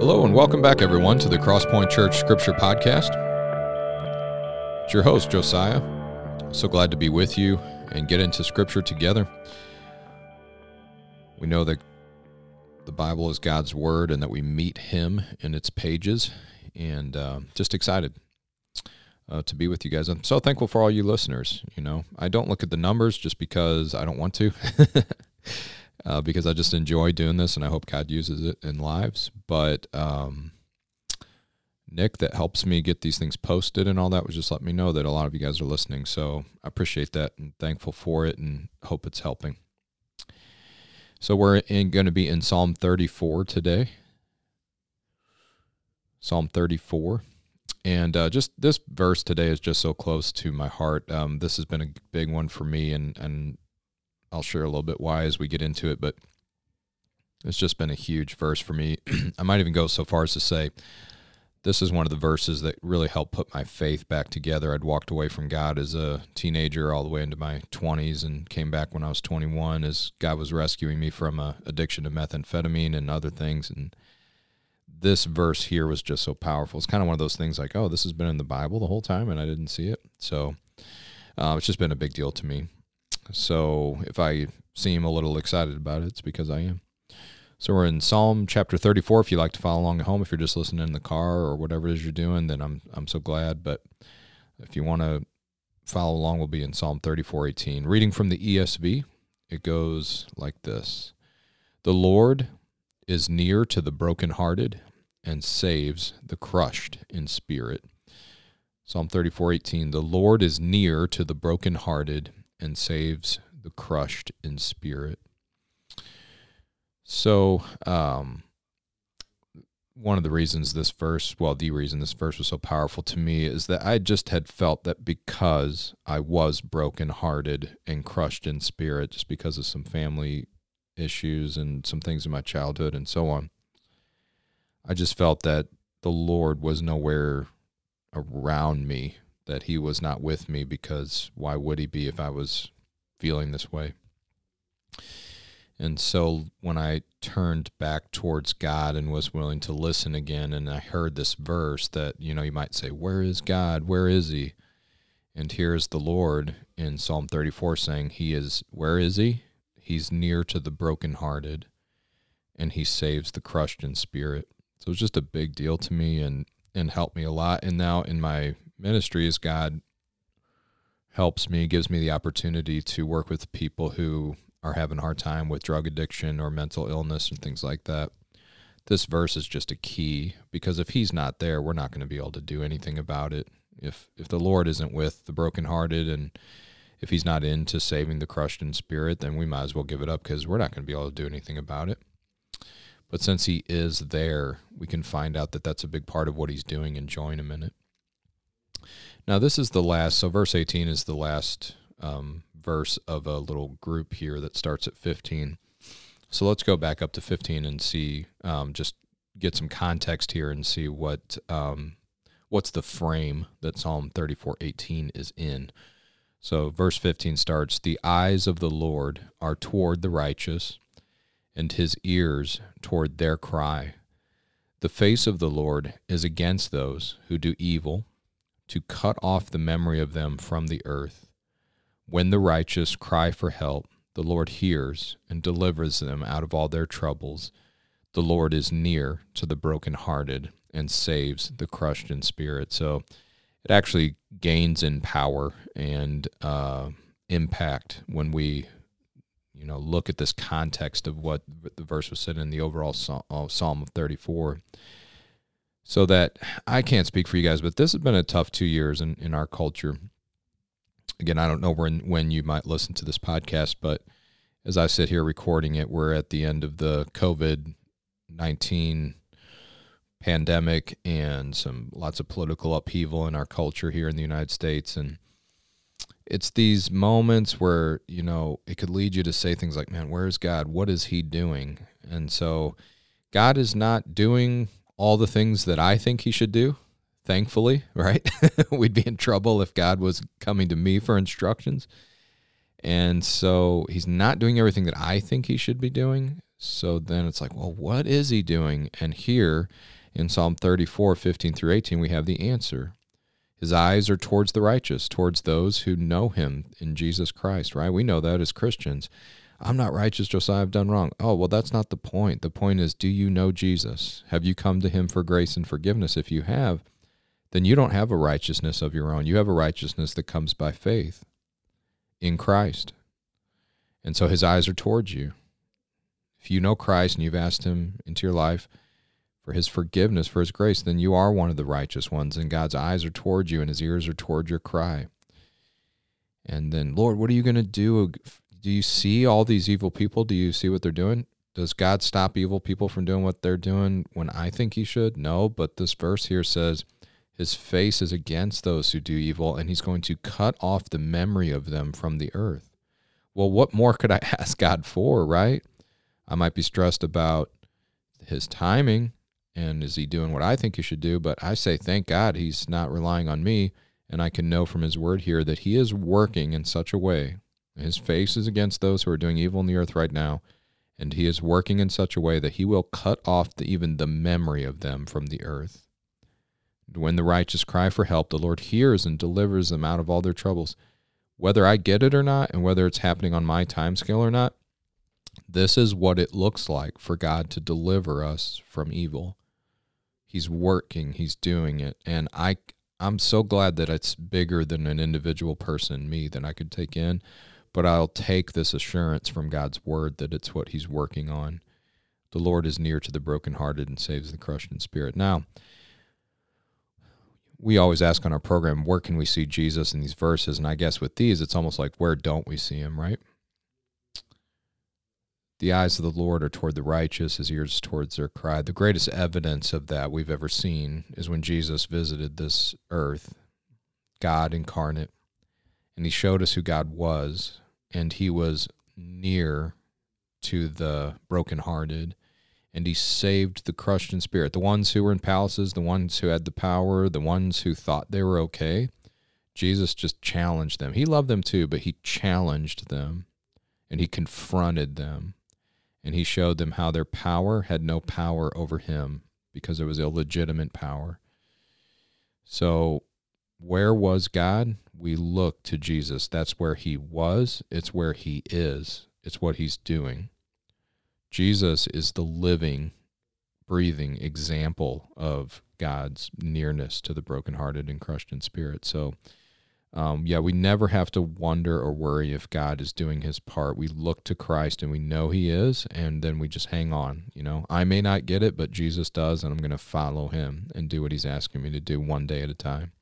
Hello and welcome back, everyone, to the Crosspoint Church Scripture Podcast. It's your host, Josiah. So glad to be with you and get into Scripture together. We know that the Bible is God's Word and that we meet Him in its pages, and uh, just excited uh, to be with you guys. I'm so thankful for all you listeners. You know, I don't look at the numbers just because I don't want to. uh, because I just enjoy doing this and I hope God uses it in lives. But um, Nick, that helps me get these things posted and all that, was just let me know that a lot of you guys are listening. So I appreciate that and thankful for it and hope it's helping. So we're going to be in Psalm 34 today. Psalm 34. And uh, just this verse today is just so close to my heart. Um, this has been a big one for me, and, and I'll share a little bit why as we get into it, but it's just been a huge verse for me. I might even go so far as to say this is one of the verses that really helped put my faith back together. I'd walked away from God as a teenager all the way into my 20s and came back when I was 21 as God was rescuing me from a addiction to methamphetamine and other things and this verse here was just so powerful. It's kind of one of those things like, oh, this has been in the Bible the whole time and I didn't see it. So uh, it's just been a big deal to me. So if I seem a little excited about it, it's because I am. So we're in Psalm chapter 34. If you like to follow along at home, if you're just listening in the car or whatever it is you're doing, then I'm I'm so glad. But if you want to follow along, we'll be in Psalm 34:18. Reading from the ESV, it goes like this: The Lord is near to the brokenhearted and saves the crushed in spirit. Psalm 34:18 The Lord is near to the brokenhearted and saves the crushed in spirit. So, um, one of the reasons this verse, well, the reason this verse was so powerful to me is that I just had felt that because I was brokenhearted and crushed in spirit, just because of some family issues and some things in my childhood and so on, I just felt that the Lord was nowhere around me that he was not with me because why would he be if I was feeling this way? And so when I turned back towards God and was willing to listen again, and I heard this verse that, you know, you might say, Where is God? Where is He? And here's the Lord in Psalm 34 saying, He is, where is He? He's near to the brokenhearted and He saves the crushed in spirit. So it's just a big deal to me and, and helped me a lot. And now in my ministry as God helps me, gives me the opportunity to work with people who are having a hard time with drug addiction or mental illness and things like that. This verse is just a key because if he's not there, we're not going to be able to do anything about it. If if the Lord isn't with the brokenhearted and if he's not into saving the crushed in spirit, then we might as well give it up because we're not going to be able to do anything about it. But since he is there, we can find out that that's a big part of what he's doing and join him in it. Now, this is the last, so verse 18 is the last um, verse of a little group here that starts at 15. So let's go back up to 15 and see, um, just get some context here and see what um, what's the frame that Psalm 34:18 is in. So verse 15 starts, "The eyes of the Lord are toward the righteous, and his ears toward their cry. The face of the Lord is against those who do evil." To cut off the memory of them from the earth. When the righteous cry for help, the Lord hears and delivers them out of all their troubles. The Lord is near to the brokenhearted and saves the crushed in spirit. So it actually gains in power and uh, impact when we, you know, look at this context of what the verse was said in the overall uh, Psalm of 34 so that I can't speak for you guys, but this has been a tough two years in, in our culture. Again, I don't know when when you might listen to this podcast, but as I sit here recording it, we're at the end of the COVID nineteen pandemic and some lots of political upheaval in our culture here in the United States. And it's these moments where you know it could lead you to say things like man where is god? What is he doing? And so god is not doing all the things that I think he should do, thankfully, right? We'd be in trouble if God was coming to me for instructions. And so he's not doing everything that I think he should be doing. So then it's like, well, what is he doing? And here in Psalm 34, 15 through 18, we have the answer. His eyes are towards the righteous, towards those who know him in Jesus Christ, right? We know that as Christians. I'm not righteous, Josiah, I've done wrong. Oh, well, that's not the point. The point is, do you know Jesus? Have you come to him for grace and forgiveness? If you have, then you don't have a righteousness of your own. You have a righteousness that comes by faith in Christ. And so his eyes are towards you. If you know Christ and you've asked him into your life for his forgiveness, for his grace, then you are one of the righteous ones, and God's eyes are towards you and his ears are towards your cry. And then, Lord, what are you going to do? Do you see all these evil people? Do you see what they're doing? Does God stop evil people from doing what they're doing when I think he should? No, but this verse here says, his face is against those who do evil, and he's going to cut off the memory of them from the earth. Well, what more could I ask God for, right? I might be stressed about his timing and is he doing what I think he should do, but I say, thank God he's not relying on me. And I can know from his word here that he is working in such a way. His face is against those who are doing evil in the earth right now. And he is working in such a way that he will cut off the, even the memory of them from the earth. When the righteous cry for help, the Lord hears and delivers them out of all their troubles. Whether I get it or not, and whether it's happening on my time scale or not, this is what it looks like for God to deliver us from evil. He's working, he's doing it, and I I'm so glad that it's bigger than an individual person, me, that I could take in, but I'll take this assurance from God's word that it's what he's working on. The Lord is near to the brokenhearted and saves the crushed in spirit. Now, we always ask on our program, where can we see Jesus in these verses? And I guess with these, it's almost like, where don't we see him, right? The eyes of the Lord are toward the righteous, his ears towards their cry. The greatest evidence of that we've ever seen is when Jesus visited this earth, God incarnate, and he showed us who God was, and he was near to the brokenhearted and he saved the crushed in spirit. The ones who were in palaces, the ones who had the power, the ones who thought they were okay. Jesus just challenged them. He loved them too, but he challenged them and he confronted them and he showed them how their power had no power over him because it was illegitimate power. So, where was God? We look to Jesus. That's where he was, it's where he is, it's what he's doing. Jesus is the living, breathing example of God's nearness to the brokenhearted and crushed in spirit. So, um, yeah, we never have to wonder or worry if God is doing his part. We look to Christ and we know he is, and then we just hang on. You know, I may not get it, but Jesus does, and I'm going to follow him and do what he's asking me to do one day at a time.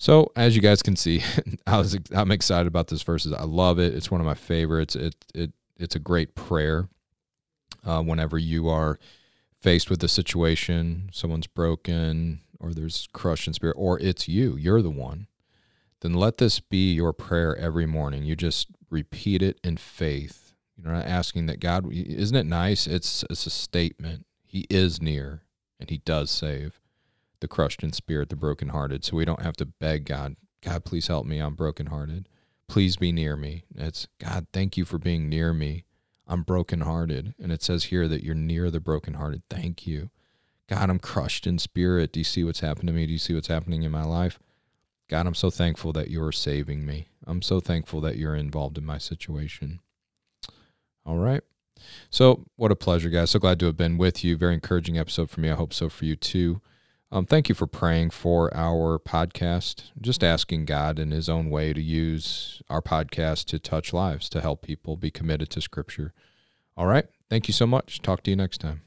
So, as you guys can see, I was I'm excited about this verses. I love it. It's one of my favorites. It it it's a great prayer uh, whenever you are faced with a situation, someone's broken, or there's crushed in spirit, or it's you, you're the one. Then let this be your prayer every morning. You just repeat it in faith. You're not asking that God. Isn't it nice? It's it's a statement. He is near, and He does save the crushed in spirit, the brokenhearted. So we don't have to beg God. God, please help me. I'm brokenhearted please be near me. It's God, thank you for being near me. I'm brokenhearted. And it says here that you're near the brokenhearted. Thank you. God, I'm crushed in spirit. Do you see what's happened to me? Do you see what's happening in my life? God, I'm so thankful that you're saving me. I'm so thankful that you're involved in my situation. All right. So, what a pleasure, guys. So glad to have been with you. Very encouraging episode for me. I hope so for you too. Um, thank you for praying for our podcast. Just asking God in His own way to use our podcast to touch lives, to help people be committed to Scripture. All right. Thank you so much. Talk to you next time.